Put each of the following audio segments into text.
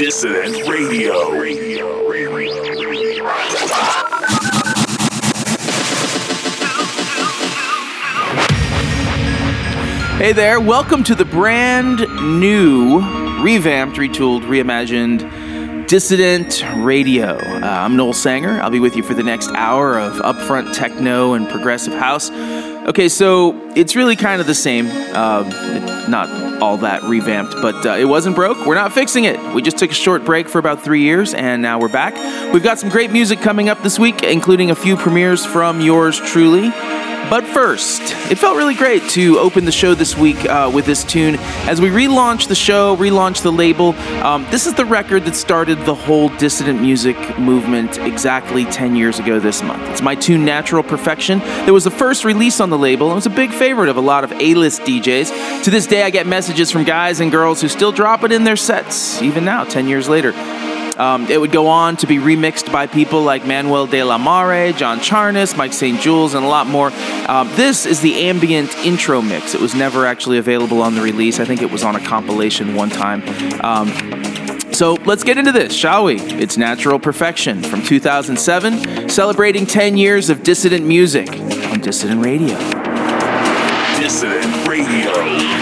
Dissident Radio. Hey there, welcome to the brand new, revamped, retooled, reimagined Dissident Radio. Uh, I'm Noel Sanger. I'll be with you for the next hour of upfront techno and progressive house. Okay, so it's really kind of the same. Uh, not all that revamped, but uh, it wasn't broke. We're not fixing it. We just took a short break for about three years, and now we're back. We've got some great music coming up this week, including a few premieres from yours truly. But first, it felt really great to open the show this week uh, with this tune. As we relaunch the show, relaunch the label, um, this is the record that started the whole dissident music movement exactly 10 years ago this month. It's my tune Natural Perfection. It was the first release on the label and it was a big favorite of a lot of A list DJs. To this day, I get messages from guys and girls who still drop it in their sets, even now, 10 years later. Um, it would go on to be remixed by people like Manuel de la Mare, John Charnas, Mike St. Jules, and a lot more. Um, this is the ambient intro mix. It was never actually available on the release. I think it was on a compilation one time. Um, so let's get into this, shall we? It's Natural Perfection from 2007, celebrating 10 years of dissident music on Dissident Radio. Dissident Radio.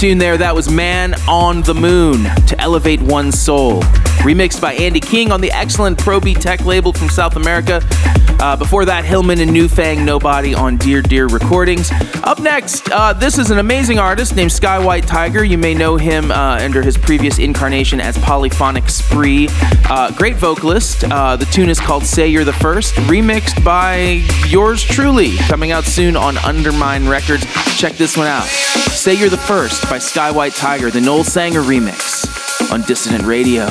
Tune there. That was Man on the Moon to Elevate One's Soul. Remixed by Andy King on the excellent Probeat Tech label from South America. Uh, before that, Hillman and Newfang Nobody on Dear Dear Recordings. Up next, uh, this is an amazing artist named Sky White Tiger. You may know him uh, under his previous incarnation as Polyphonic Spree. Uh, great vocalist. Uh, the tune is called Say You're the First, remixed by yours truly, coming out soon on Undermine Records. Check this one out Say You're the First by Sky White Tiger, the Noel Sanger remix on Dissident Radio.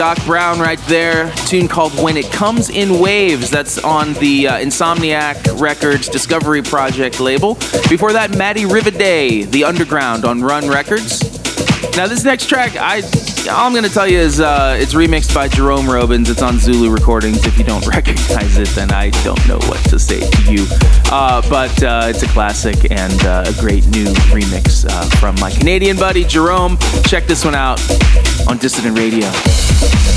Doc Brown right there. tune called When It Comes in Waves. That's on the uh, Insomniac Records Discovery Project label. Before that, Maddie Rivaday, The Underground on Run Records. Now, this next track, I all I'm gonna tell you is uh, it's remixed by Jerome Robins. It's on Zulu Recordings. If you don't recognize it, then I don't know what to say to you. Uh, but uh, it's a classic and uh, a great new remix uh, from my Canadian buddy Jerome. Check this one out on Dissident Radio. Thank you.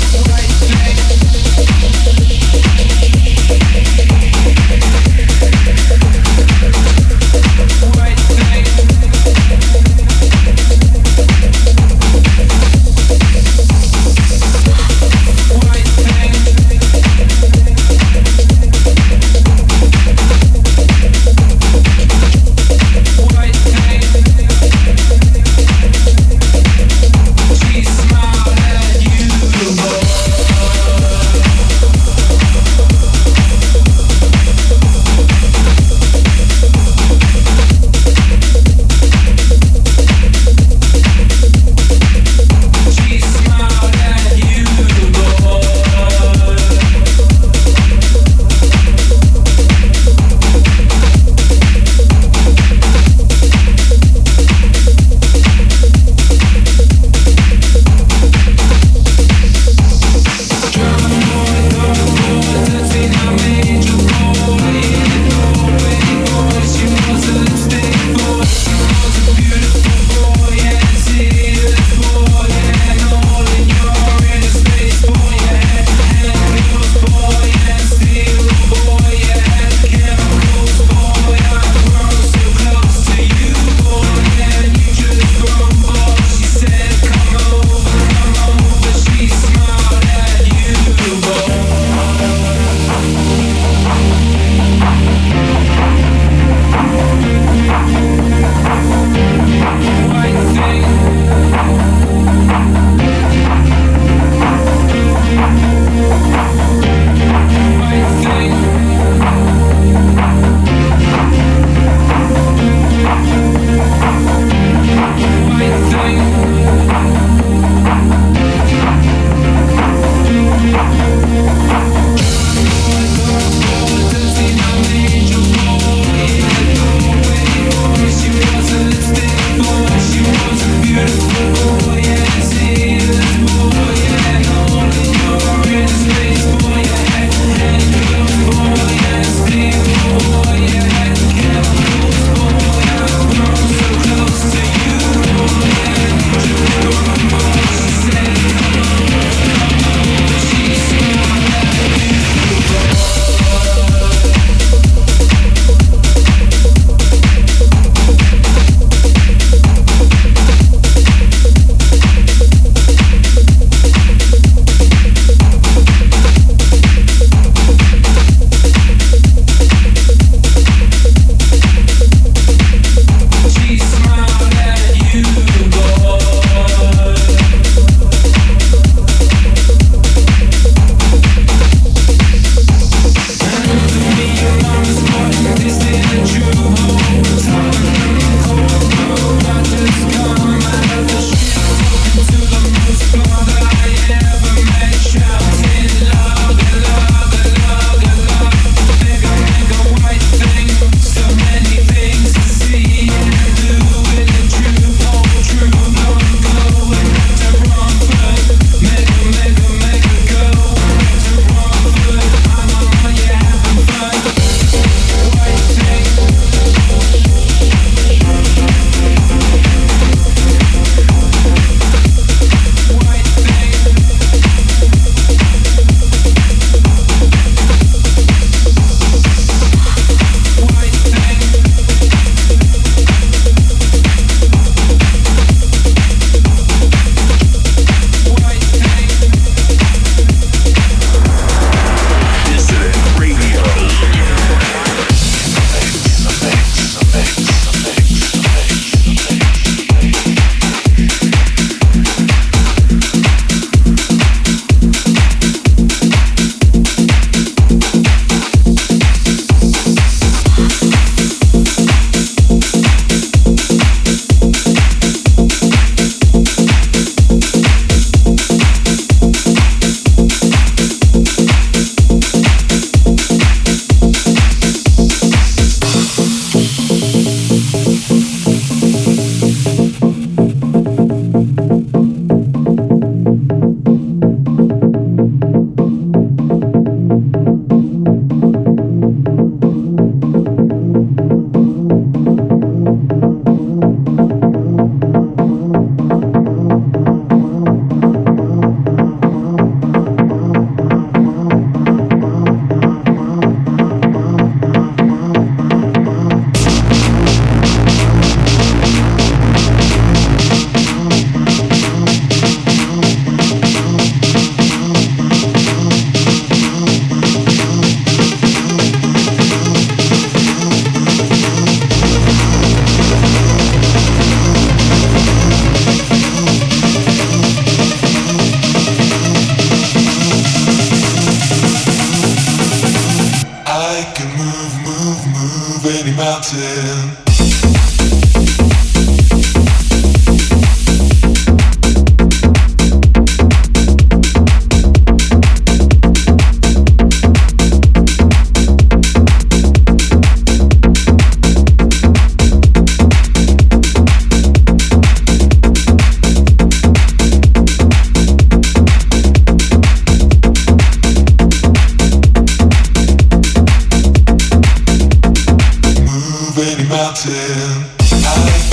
Thank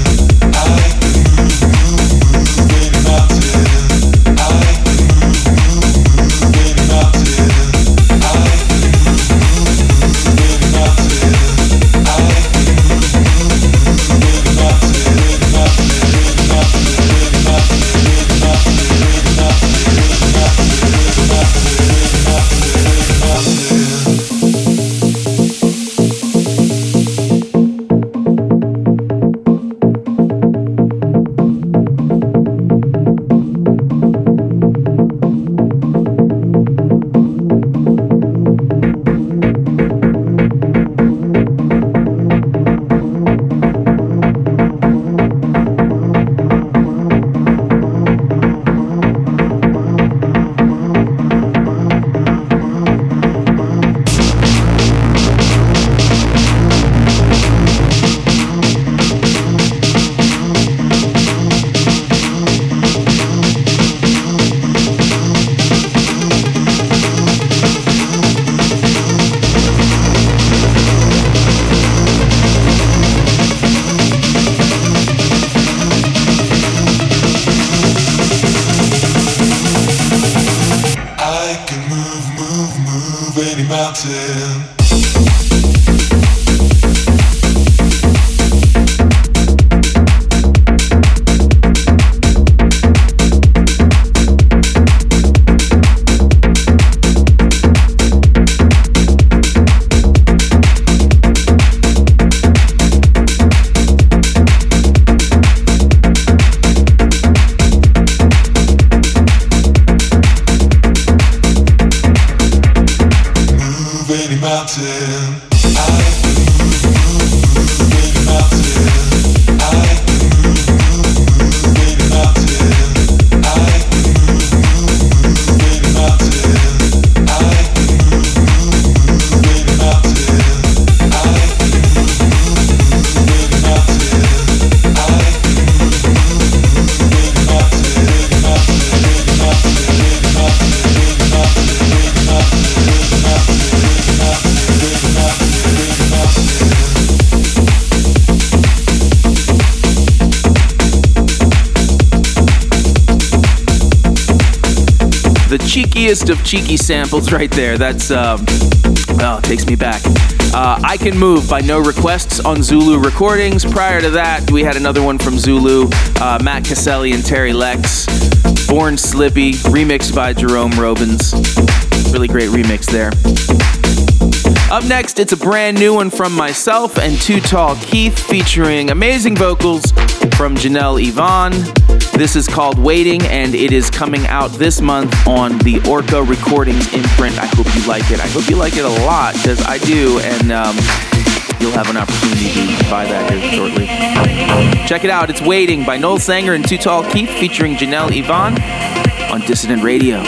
you. Cheekiest of cheeky samples right there. That's, um, oh, takes me back. Uh, I Can Move by No Requests on Zulu Recordings. Prior to that, we had another one from Zulu, uh, Matt Caselli and Terry Lex. Born Slippy, remixed by Jerome Robins. Really great remix there. Up next, it's a brand new one from myself and Too Tall Keith featuring amazing vocals from Janelle Yvonne. This is called Waiting and it is coming out this month on the Orca Recordings imprint. I hope you like it. I hope you like it a lot because I do, and um, you'll have an opportunity to buy that here shortly. Check it out. It's Waiting by Noel Sanger and Too Tall Keith featuring Janelle Yvonne on Dissident Radio.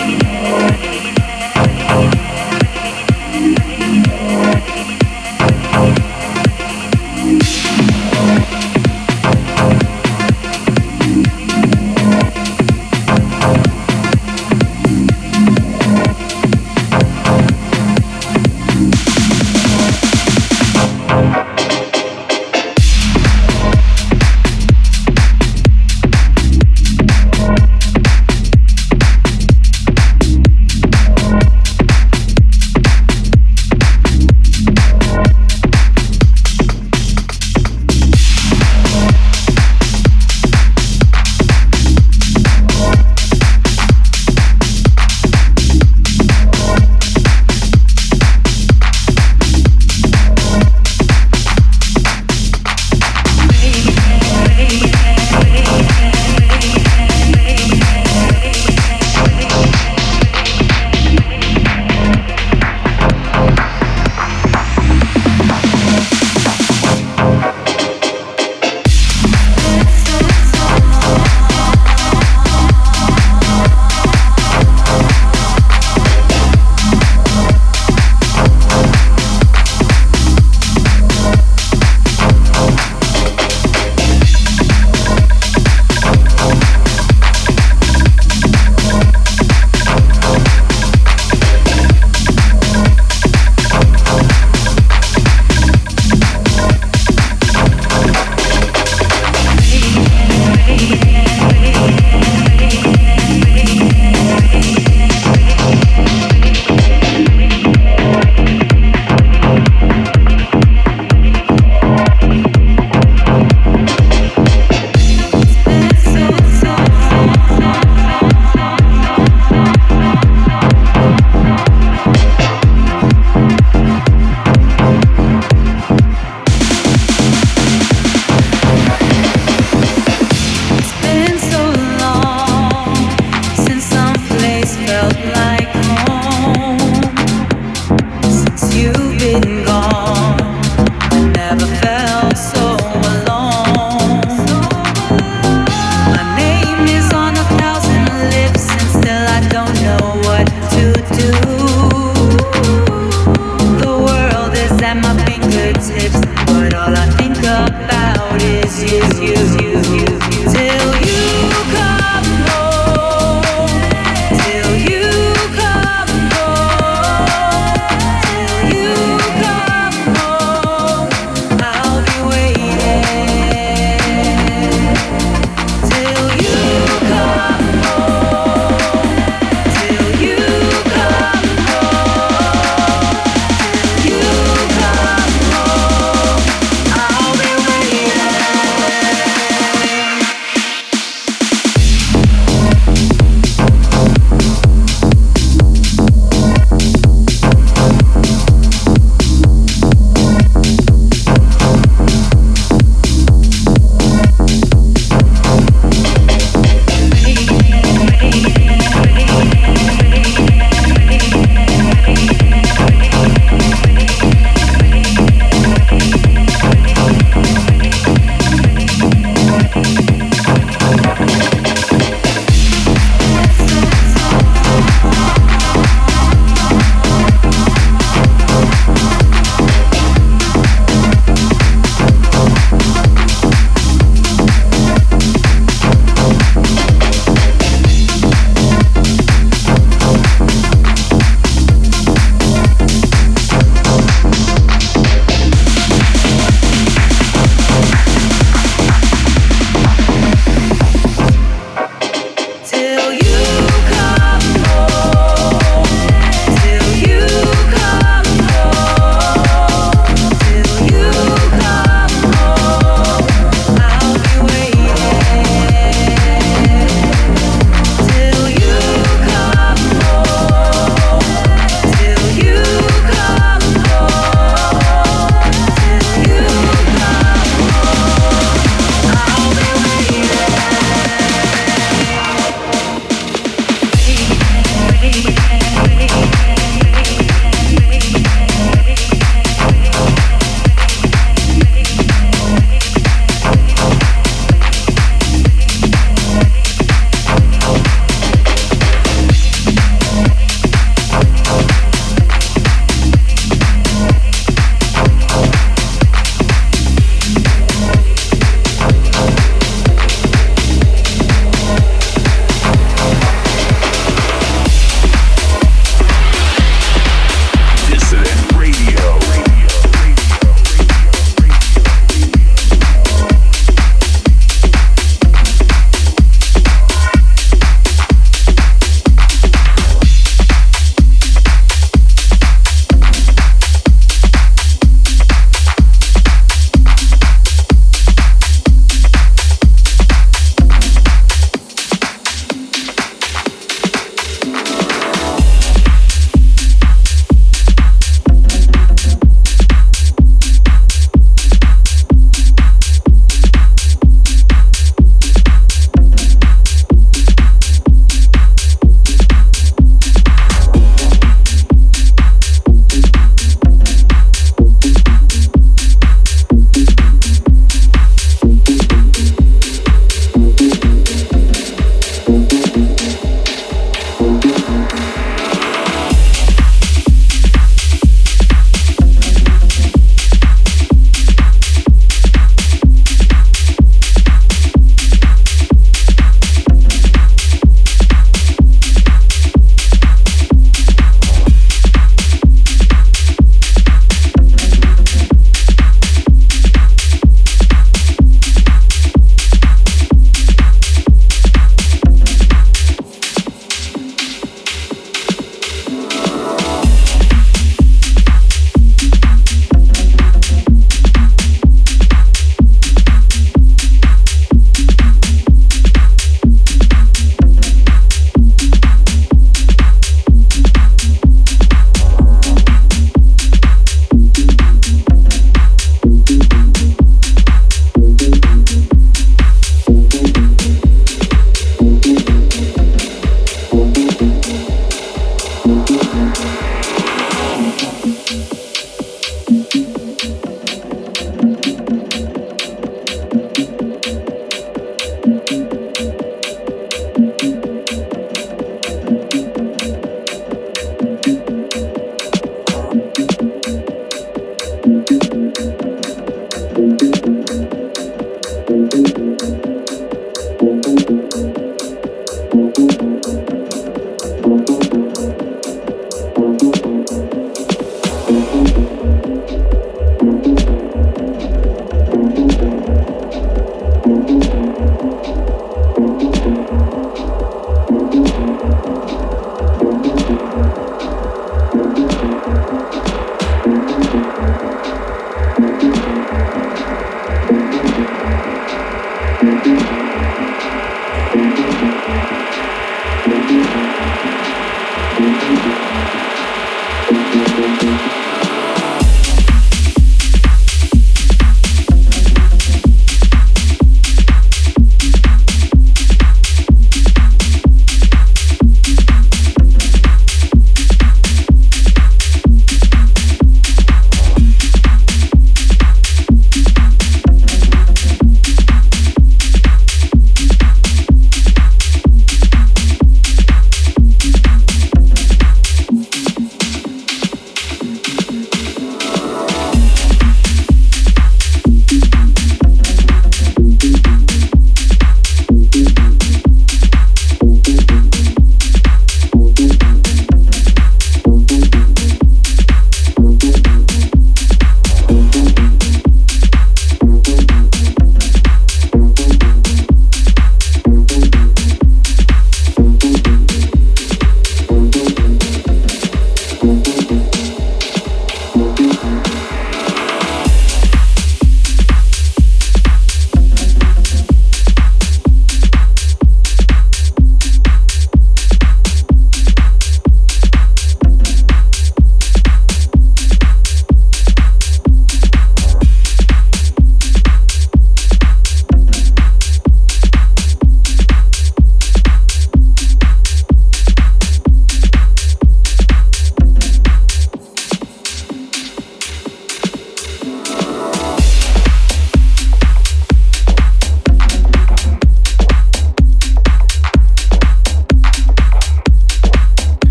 Oh.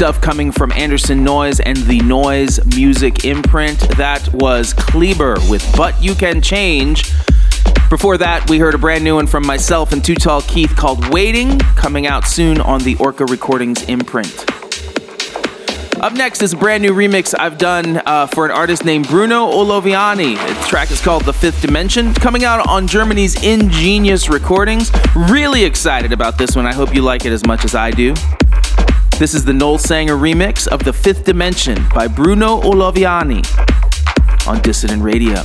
Stuff coming from Anderson Noise and the Noise Music imprint. That was Kleber with But You Can Change. Before that, we heard a brand new one from myself and Too Tall Keith called Waiting, coming out soon on the Orca Recordings imprint. Up next is a brand new remix I've done uh, for an artist named Bruno Oloviani. The track is called The Fifth Dimension, coming out on Germany's Ingenious Recordings. Really excited about this one. I hope you like it as much as I do. This is the Noel Sanger remix of The Fifth Dimension by Bruno Oloviani on Dissident Radio.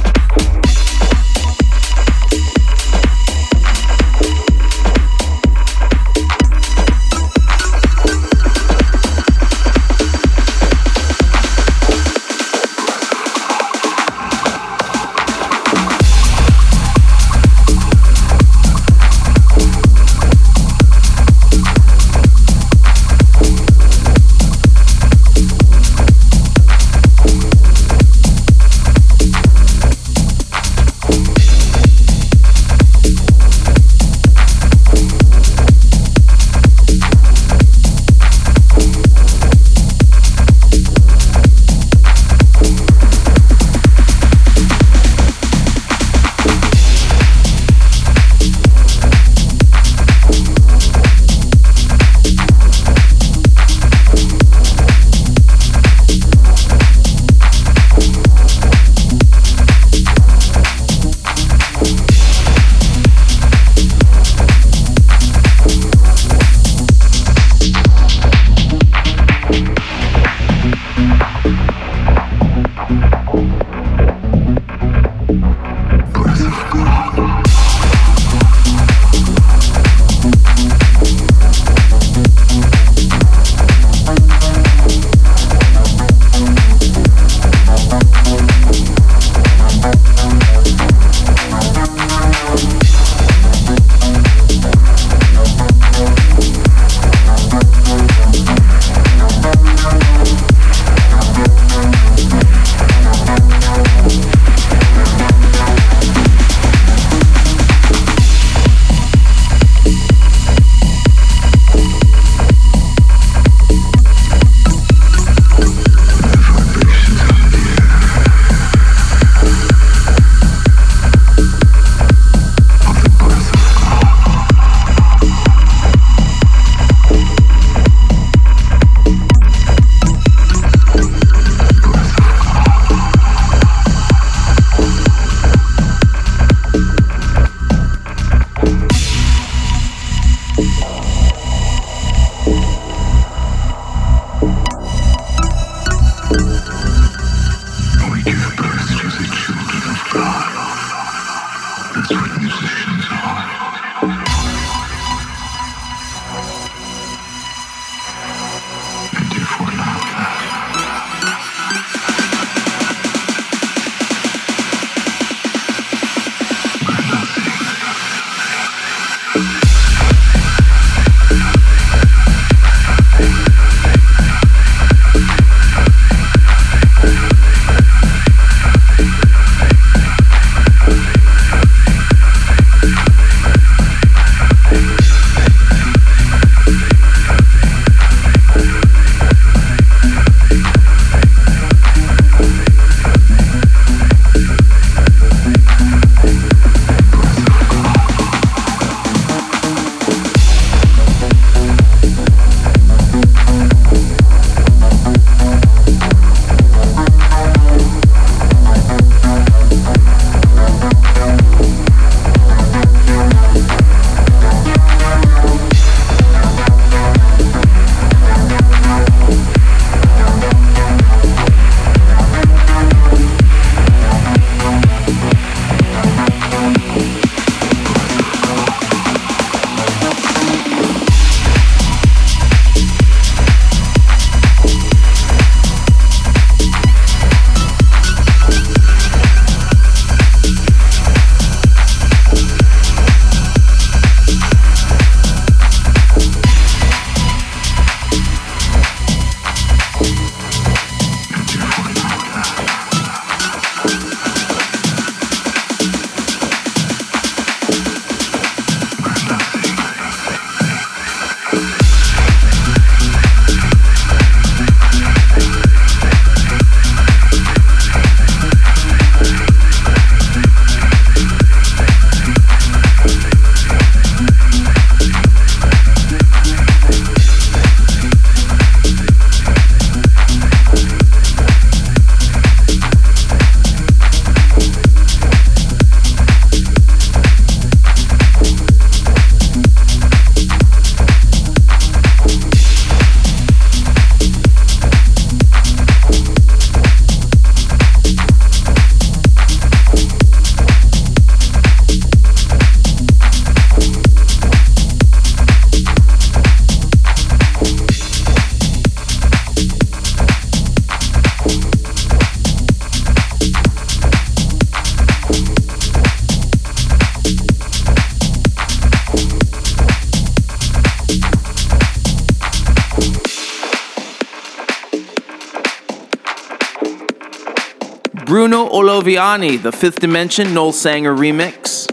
Bruno Oloviani, The Fifth Dimension, Noel Sanger remix.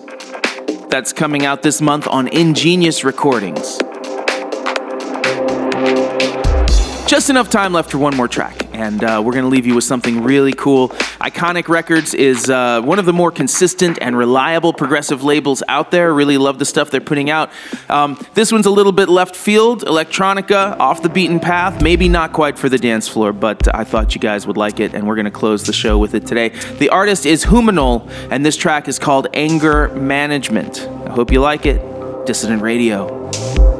That's coming out this month on Ingenious Recordings. Just enough time left for one more track, and uh, we're going to leave you with something really cool. Iconic Records is uh, one of the more consistent and reliable progressive labels out there. Really love the stuff they're putting out. Um, this one's a little bit left field, electronica, off the beaten path. Maybe not quite for the dance floor, but I thought you guys would like it, and we're going to close the show with it today. The artist is Humanol, and this track is called Anger Management. I hope you like it. Dissident Radio.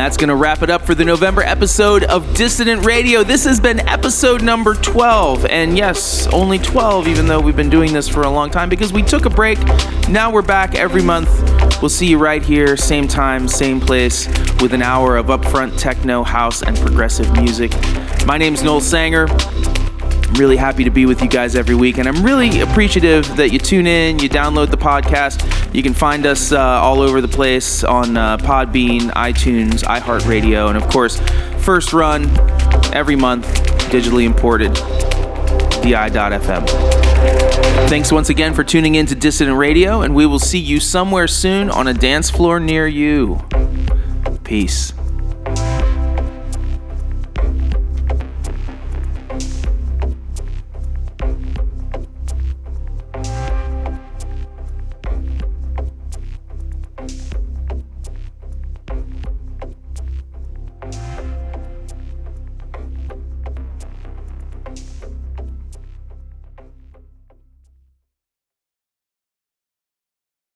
That's going to wrap it up for the November episode of Dissident Radio. This has been episode number 12. And yes, only 12, even though we've been doing this for a long time because we took a break. Now we're back every month. We'll see you right here, same time, same place, with an hour of upfront techno, house, and progressive music. My name's Noel Sanger. Really happy to be with you guys every week, and I'm really appreciative that you tune in, you download the podcast. You can find us uh, all over the place on uh, Podbean, iTunes, iHeartRadio, and of course, first run every month, digitally imported, di.fm. Thanks once again for tuning in to Dissident Radio, and we will see you somewhere soon on a dance floor near you. Peace.